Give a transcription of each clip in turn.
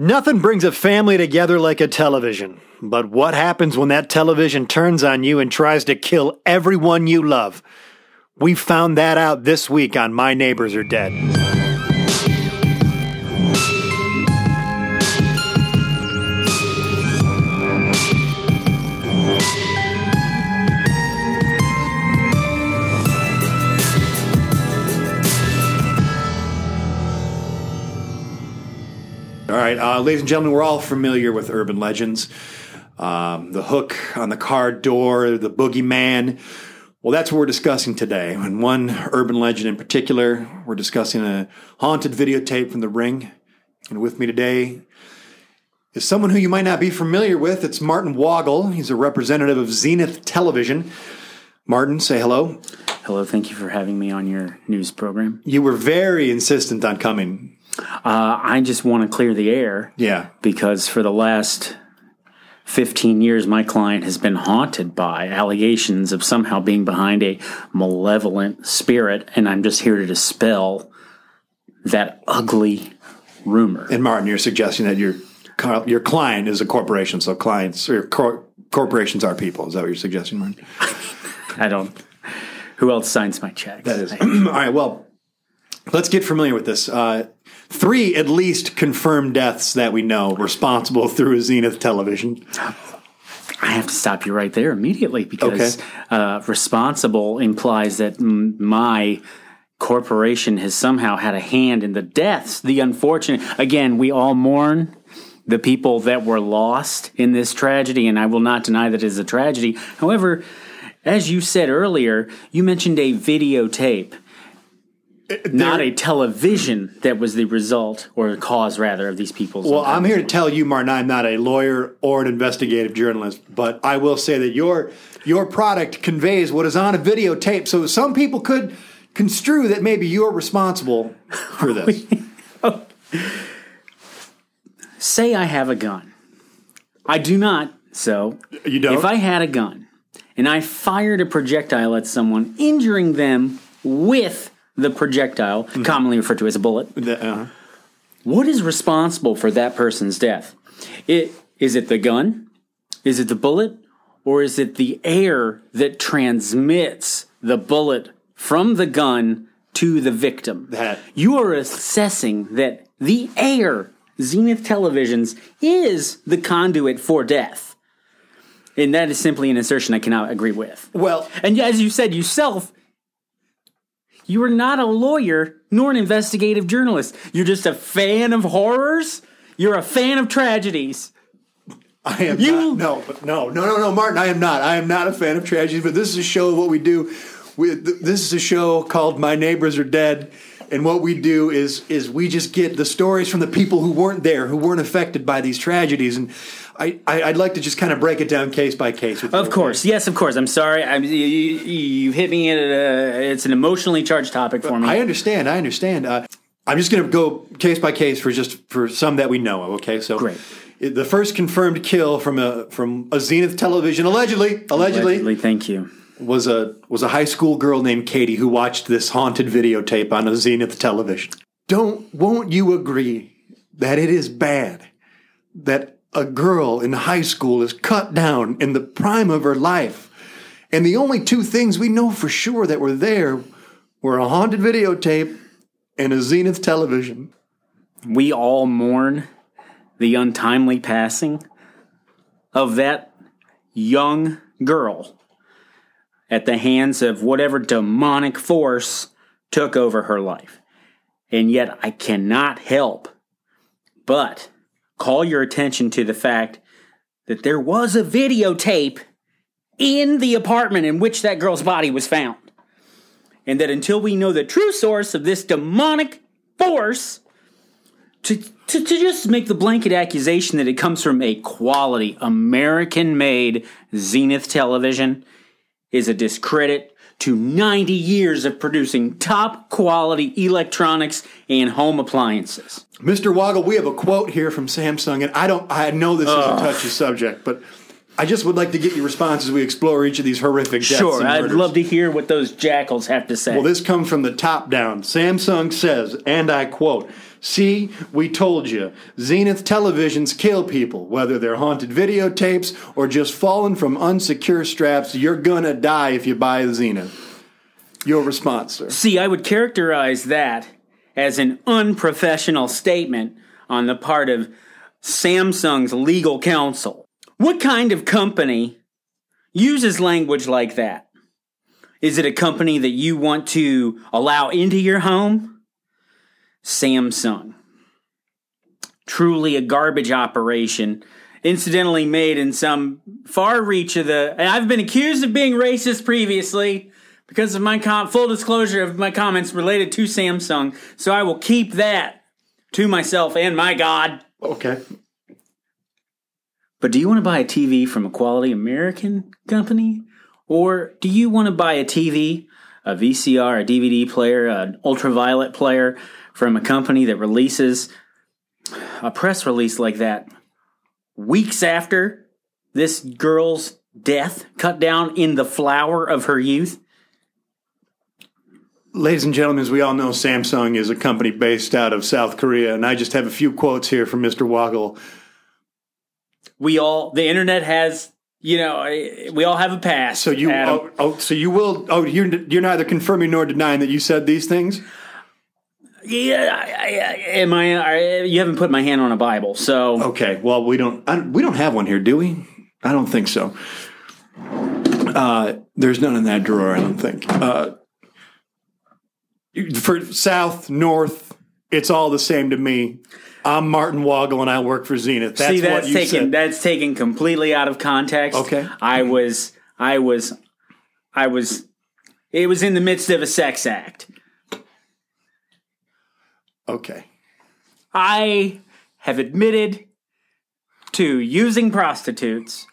Nothing brings a family together like a television. But what happens when that television turns on you and tries to kill everyone you love? We found that out this week on My Neighbors Are Dead. Right, uh, ladies and gentlemen, we're all familiar with urban legends. Um, the hook on the car door, the boogeyman. Well, that's what we're discussing today. And one urban legend in particular, we're discussing a haunted videotape from the ring. And with me today is someone who you might not be familiar with. It's Martin Woggle. He's a representative of Zenith Television. Martin, say hello. Hello, thank you for having me on your news program. You were very insistent on coming. Uh, I just want to clear the air Yeah. because for the last 15 years, my client has been haunted by allegations of somehow being behind a malevolent spirit, and I'm just here to dispel that ugly rumor. And Martin, you're suggesting that your your client is a corporation, so clients or cor- corporations are people. Is that what you're suggesting, Martin? I don't. Who else signs my checks? That is. All right. Well, let's get familiar with this. Uh, three, at least, confirmed deaths that we know responsible through Zenith Television. I have to stop you right there immediately because Okay. uh, responsible implies that m- my corporation has somehow had a hand in the deaths. The unfortunate, again, we all mourn the people that were lost in this tragedy, and I will not deny that it is a tragedy. However, as you said earlier, you mentioned a videotape. Not a television that was the result or the cause, rather, of these people's. Well, I'm here to tell you, Martin, I'm not a lawyer or an investigative journalist, but I will say that your your product conveys what is on a videotape. So some people could construe that maybe you're responsible for this. Say I have a gun. I do not. So, You don't? if I had a gun and I fired a projectile at someone, injuring them with the projectile, Mm-hmm. commonly referred to as a bullet, The- uh, what is responsible for that person's death? It, is it the gun? Is it the bullet? Or is it the air that transmits the bullet from the gun to the victim? That- You are assessing that the air, Zenith Televisions, is the conduit for death. And that is simply an assertion I cannot agree with. well, And as you said yourself, you are not a lawyer nor an investigative journalist. You're just a fan of horrors. You're a fan of tragedies. I am You- not. No, no, no, no, no, Martin. I am not. I am not a fan of tragedies. But this is a show of what we do. We, th- this is a show called "My Neighbors Are Dead," and what we do is is we just get the stories from the people who weren't there, who weren't affected by these tragedies, and I, I I'd like to just kind of break it down case by case. With you, Of course, yes, of course. I'm sorry. I'm, you, you, you hit me at a, it's an emotionally charged topic for me. I understand. I understand. Uh, I'm just going to go case by case for just for some that we know. of, Okay, so Great. The first confirmed kill from a from a Zenith Television, allegedly, allegedly, Allegedly, thank you. was a was a high school girl named Katie who watched this haunted videotape on a Zenith television. Don't won't you agree that it is bad that a girl in high school is cut down in the prime of her life, and the only two things we know for sure that were there were a haunted videotape and a Zenith television. We all mourn the untimely passing of that young girl at the hands of whatever demonic force took over her life. And yet I cannot help but call your attention to the fact that there was a videotape in the apartment in which that girl's body was found. And that until we know the true source of this demonic force, to, to, to just make the blanket accusation that it comes from a quality American made Zenith television is a discredit to 90 years of producing top quality electronics and home appliances. Mr. Woggle, we have a quote here from Samsung, and I don't I know this is a touchy subject, but I just would like to get your response as we explore each of these horrific deaths. Sure, I'd love to hear what those jackals have to say. Well, this comes from the top down. Samsung says, and I quote See, we told you. Zenith televisions kill people, whether they're haunted videotapes or just falling from unsecure straps. You're gonna die if you buy a Zenith. Your response, sir. See, I would characterize that as an unprofessional statement on the part of Samsung's legal counsel. What kind of company uses language like that? Is it a company that you want to allow into your home? Samsung. Truly a garbage operation, incidentally made in some far reach of the. And I've been accused of being racist previously because of my com- full disclosure of my comments related to Samsung. So I will keep that to myself and my God. Okay. But do you want to buy a TV from a quality American company? Or do you want to buy a TV, a VCR, a DVD player, an ultraviolet player from a company that releases a press release like that weeks after this girl's death, cut down in the flower of her youth? Ladies and gentlemen, as we all know, Samsung is a company based out of South Korea, and I just have a few quotes here from Mr. Woggle. We all, the internet has, you know, we all have a past. So you, oh, oh, so you will, oh, you're you're neither confirming nor denying that you said these things. Yeah, I, I, am I? You haven't put my hand on a Bible, so Okay, well, we don't I, we don't have one here, do we? I don't think so. Uh, there's none in that drawer. I don't think. Uh, for south, north, it's all the same to me. I'm Martin Woggle, and I work for Zenith. That's see that's what you taken said. that's taken completely out of context. Okay. I was I was I was it was in the midst of a sex act. Okay. I have admitted to using prostitutes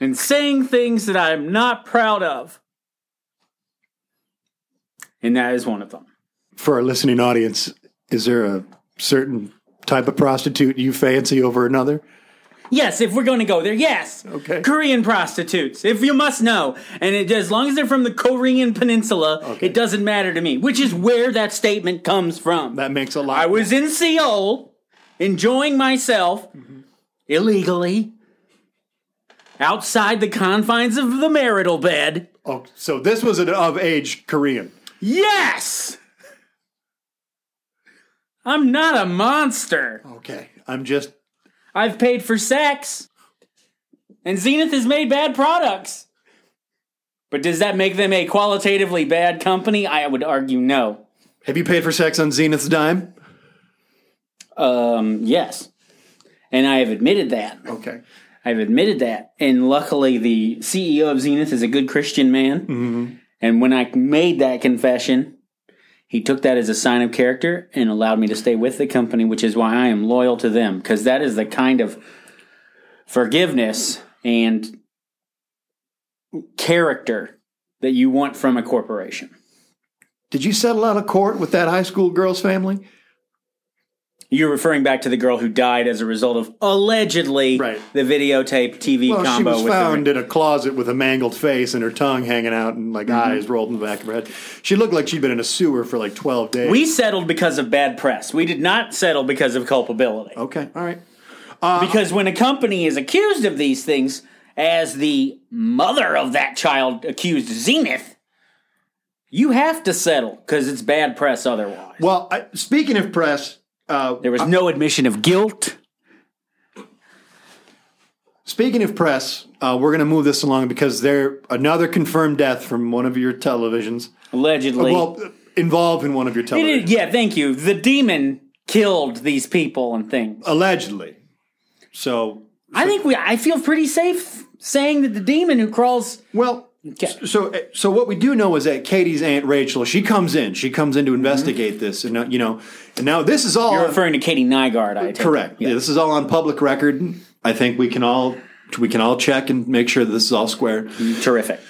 and saying things that I'm not proud of. And that is one of them. For our listening audience, is there a certain type of prostitute you fancy over another? Yes, if we're going to go there, yes. Okay. Korean prostitutes, if you must know. And it, as long as they're from the Korean peninsula, Okay. it doesn't matter to me, which is where that statement comes from. That makes a lot. I was in Seoul enjoying myself mm-hmm. illegally outside the confines of the marital bed. Oh, so this was an of age Korean. Yes! I'm not a monster. Okay. I'm just I've paid for sex. And Zenith has made bad products. But does that make them a qualitatively bad company? I would argue no. Have you paid for sex on Zenith's dime? Um, yes. And I have admitted that. Okay. I've admitted that. And luckily, the CEO of Zenith is a good Christian man. And when I made that confession, he took that as a sign of character and allowed me to stay with the company, which is why I am loyal to them. Because that is the kind of forgiveness and character that you want from a corporation. Did you settle out of court with that high school girl's family? You're referring back to the girl who died as a result of allegedly Right. the videotape TV Well, she combo was with the- found in a closet with a mangled face and her tongue hanging out and like mm-hmm. eyes rolled in the back of her head. She looked like she'd been in a sewer for like 12 days. We settled because of bad press. We did not settle because of culpability. okay, all right. Uh, because when a company is accused of these things, as the mother of that child accused Zenith, you have to settle because it's bad press otherwise. Well, I, speaking of press, uh, There was no admission of guilt. speaking of press, uh, we're going to move this along because there another confirmed death from one of your televisions. Allegedly. Well, involved in one of your televisions. is- yeah, thank you. The demon killed these people and things. Allegedly. So, I think we. I feel pretty safe saying that the demon who crawls. well, Okay. so so what we do know is that Katie's aunt Rachel, she comes in, she comes in to investigate this, and uh, you know, and now this is all You're referring to Katie Nygaard, I correct. Yeah. this is all on public record. I think we can all we can all check and make sure that this is all square. Terrific.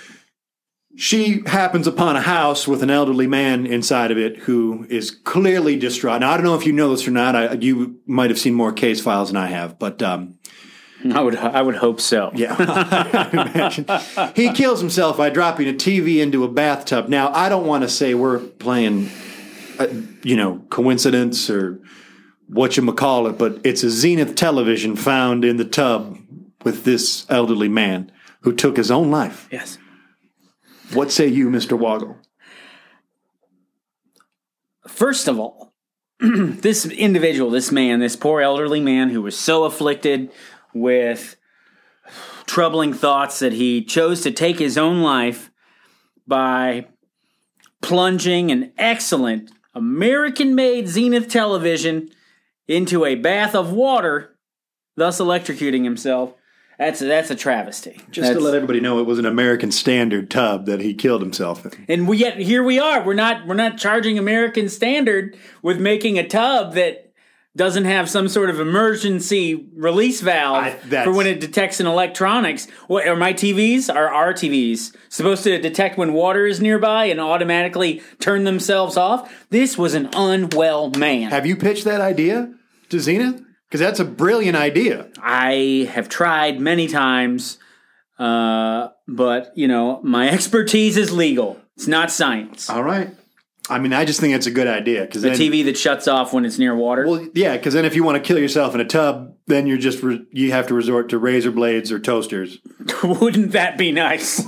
She happens upon a house with an elderly man inside of it who is clearly distraught. Now I don't know if you know this or not. I, you might have seen more case files than I have, but um, I would. I would hope so. Yeah. He kills himself by dropping a TV into a bathtub. Now, I don't want to say we're playing, uh, you know, coincidence or what you call it, but it's a Zenith television found in the tub with this elderly man who took his own life. Yes. What say you, Mr. Woggle? First of all, this individual, this man, this poor elderly man who was so afflicted with troubling thoughts that he chose to take his own life by plunging an excellent American made Zenith television into a bath of water, thus electrocuting himself. That's a, that's a travesty. Just That's- to let everybody know, it was an American Standard tub that he killed himself in. and we yet here we are. We're not we're not charging American standard with making a tub that doesn't have some sort of emergency release valve I- for when it detects an electronics. What are my TVs? Are our TVs supposed to detect when water is nearby and automatically turn themselves off? This was an unwell man. Have you pitched that idea to Zenith? Because that's a brilliant idea. I have tried many times, uh, but you know my expertise is legal. It's not science. All right. I mean, I just think it's a good idea because The then, TV that shuts off when it's near water. well, yeah, because then if you want to kill yourself in a tub, then you're just re- you have to resort to razor blades or toasters. Wouldn't that be nice?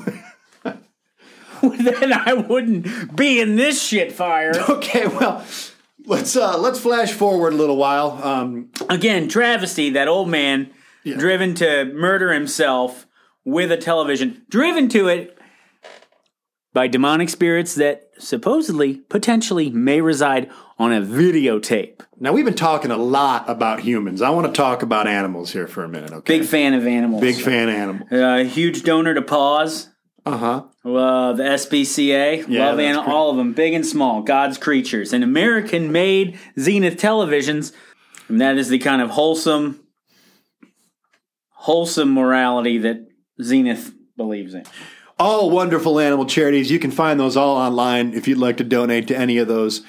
then I wouldn't be in this shit fire. Okay, well, let's uh, let's flash forward a little while. Um, Again, travesty, that old man driven to murder himself with a television, driven to it by demonic spirits that supposedly, potentially may reside on a videotape. now we've been talking a lot about humans. I want to talk about animals here for a minute. Okay, Big fan of animals. big fan animal. Uh, huge donor to Paws. Uh huh. Uh, the SPCA, Yeah, love that's all of them, big and small, God's creatures, and American-made Zenith televisions. And that is the kind of wholesome, wholesome morality that Zenith believes in. All wonderful animal charities. You can find those all online if you'd like to donate to any of those.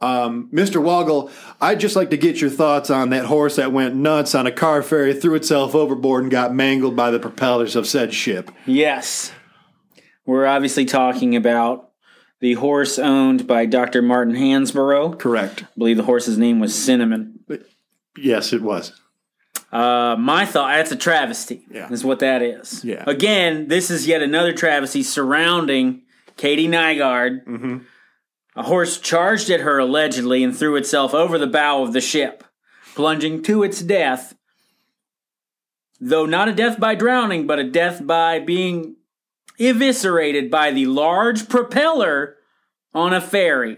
Um, Mr. Woggle, I'd just like to get your thoughts on that horse that went nuts on a car ferry, threw itself overboard, and got mangled by the propellers of said ship. Yes, we're obviously talking about the horse owned by Dr. Martin Hansborough. Correct. I believe the horse's name was Cinnamon. Yes, it was. Uh, my thought, that's a travesty. Yeah. Is what that is. Yeah. Again, this is yet another travesty surrounding Katie Nygaard. Mm-hmm. A horse charged at her allegedly and threw itself over the bow of the ship, plunging to its death. Though not a death by drowning, but a death by being eviscerated by the large propeller on a ferry.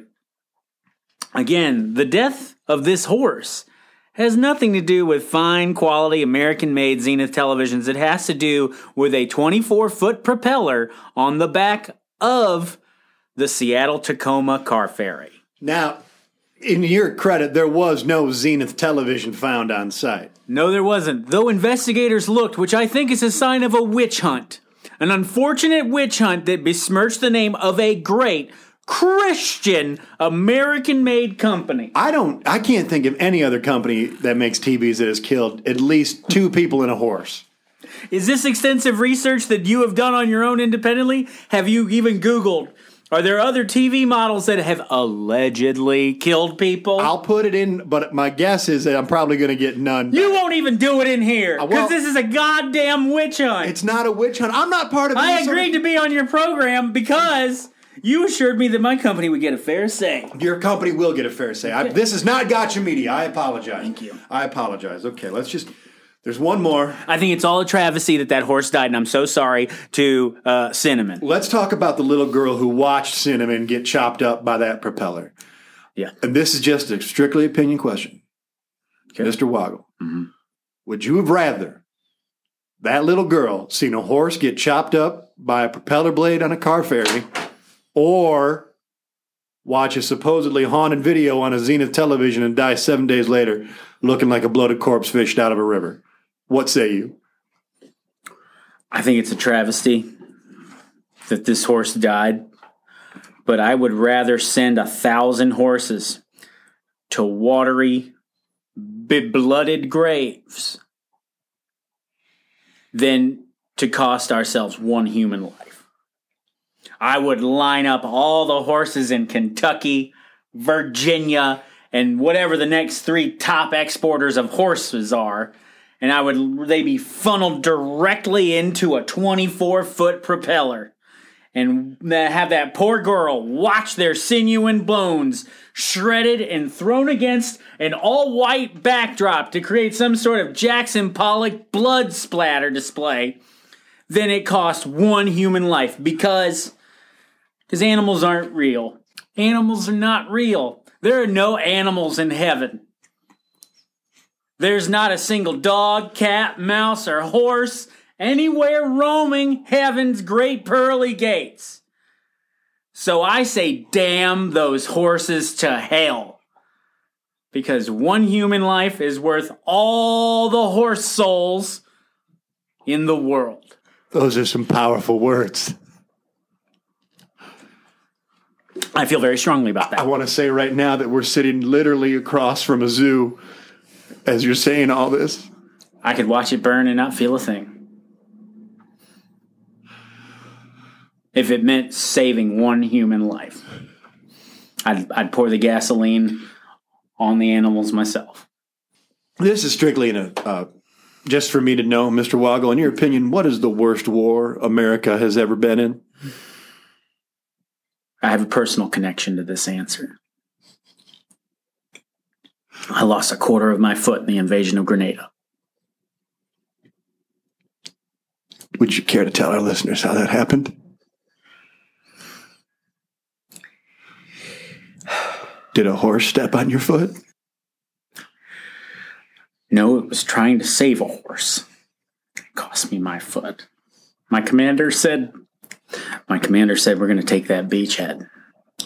Again, the death of this horse has nothing to do with fine quality American made Zenith televisions. It has to do with a 24 foot propeller on the back of the Seattle Tacoma car ferry. Now, in your credit, there was no Zenith television found on site. No, there wasn't, though investigators looked, which I think is a sign of a witch hunt. An unfortunate witch hunt that besmirched the name of a great Christian American made company. I don't. I can't think of any other company that makes TVs that has killed at least two people and a horse. Is this extensive research that you have done on your own independently? Have you even Googled? Are there other TV models that have allegedly killed people? I'll put it in, but my guess is that I'm probably going to get none. you won't even do it in here because well- this is a goddamn witch hunt. It's not a witch hunt. I'm not part of. I any sort of- agreed to be on your program because you assured me that my company would get a fair say. Your company will get a fair say. I, this is not Gotcha Media. I apologize. Thank you. I apologize. Okay, let's just. There's one more. I think it's all a travesty that that horse died, and I'm so sorry to uh, Cinnamon. Let's talk about the little girl who watched Cinnamon get chopped up by that propeller. Yeah. And this is just a strictly opinion question. Okay. Mr. Woggle, Mm-hmm. would you have rather that little girl seen a horse get chopped up by a propeller blade on a car ferry or watch a supposedly haunted video on a Zenith television and die seven days later looking like a bloated corpse fished out of a river? What say you? I think it's a travesty that this horse died, but I would rather send a thousand horses to watery, blooded graves than to cost ourselves one human life. I would line up all the horses in Kentucky, Virginia, and whatever the next three top exporters of horses are, and I would they be funneled directly into a 24 foot propeller, and have that poor girl watch their sinew and bones shredded and thrown against an all white backdrop to create some sort of Jackson Pollock blood splatter display. Then it costs one human life because because animals aren't real. Animals are not real. There are no animals in heaven. There's not a single dog, cat, mouse, or horse anywhere roaming heaven's great pearly gates. So I say, damn those horses to hell. Because one human life is worth all the horse souls in the world. Those are some powerful words. I feel very strongly about that. I want to say right now that we're sitting literally across from a zoo as you're saying all this. I could watch it burn and not feel a thing. If it meant saving one human life, I'd, I'd pour the gasoline on the animals myself. This is strictly in a, uh, just for me to know, Mr. Woggle, in your opinion, what is the worst war America has ever been in? I have a personal connection to this answer. I lost a quarter of my foot in the invasion of Grenada. Would you care to tell our listeners how that happened? Did a horse step on your foot? No, it was trying to save a horse. It cost me my foot. My commander said, my commander said we're going to take that beachhead.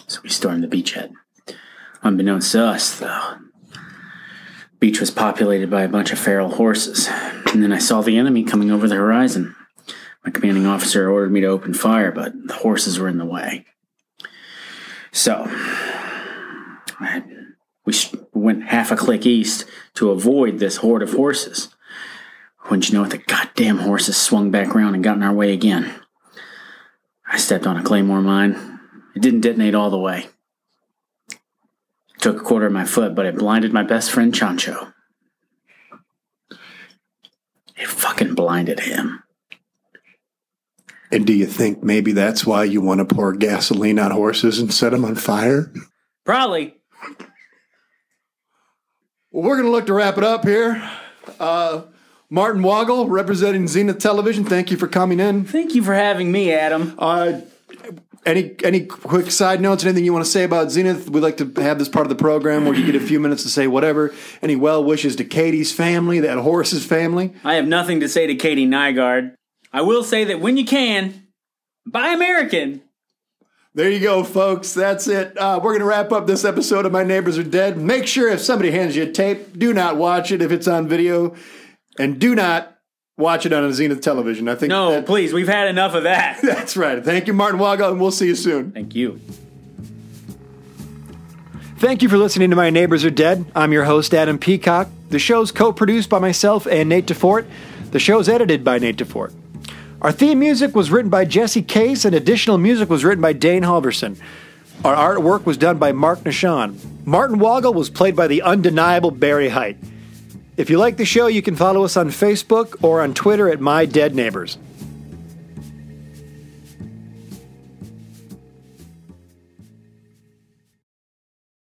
So we stormed the beachhead. Unbeknownst to us, though, beach was populated by a bunch of feral horses. And then I saw the enemy coming over the horizon. My commanding officer ordered me to open fire, but the horses were in the way. So, I, went half a click east to avoid this horde of horses. Wouldn't you know it, the goddamn horses swung back around and got in our way again. I stepped on a claymore mine. It didn't detonate all the way. Took a quarter of my foot, but it blinded my best friend Chancho. It fucking blinded him. And do you think maybe that's why you want to pour gasoline on horses and set them on fire? Probably. Well, we're going to look to wrap it up here. Uh, Martin Woggle, representing Zenith Television, thank you for coming in. Thank you for having me, Adam. Uh, any any quick side notes? Anything you want to say about Zenith? We'd like to have this part of the program where you get a few minutes to say whatever. Any well wishes to Katie's family, that horse's family? I have nothing to say to Katie Nygaard. I will say that when you can, buy American. There you go, folks. That's it. Uh, we're going to wrap up this episode of My Neighbors Are Dead. Make sure if somebody hands you a tape, do not watch it if it's on video, and do not watch it on a Zenith television. I think No, that- please, we've had enough of that. that's right. Thank you, Martin Woggle, and we'll see you soon. Thank you. Thank you for listening to My Neighbors Are Dead. I'm your host, Adam Peacock. The show's co produced by myself and Nate DeFort. The show's edited by Nate DeFort. Our theme music was written by Jesse Case, and additional music was written by Dane Halverson. Our artwork was done by Mark Nishan. Martin Woggle was played by the undeniable Barry Height. If you like the show, you can follow us on Facebook or on Twitter at My Dead Neighbors.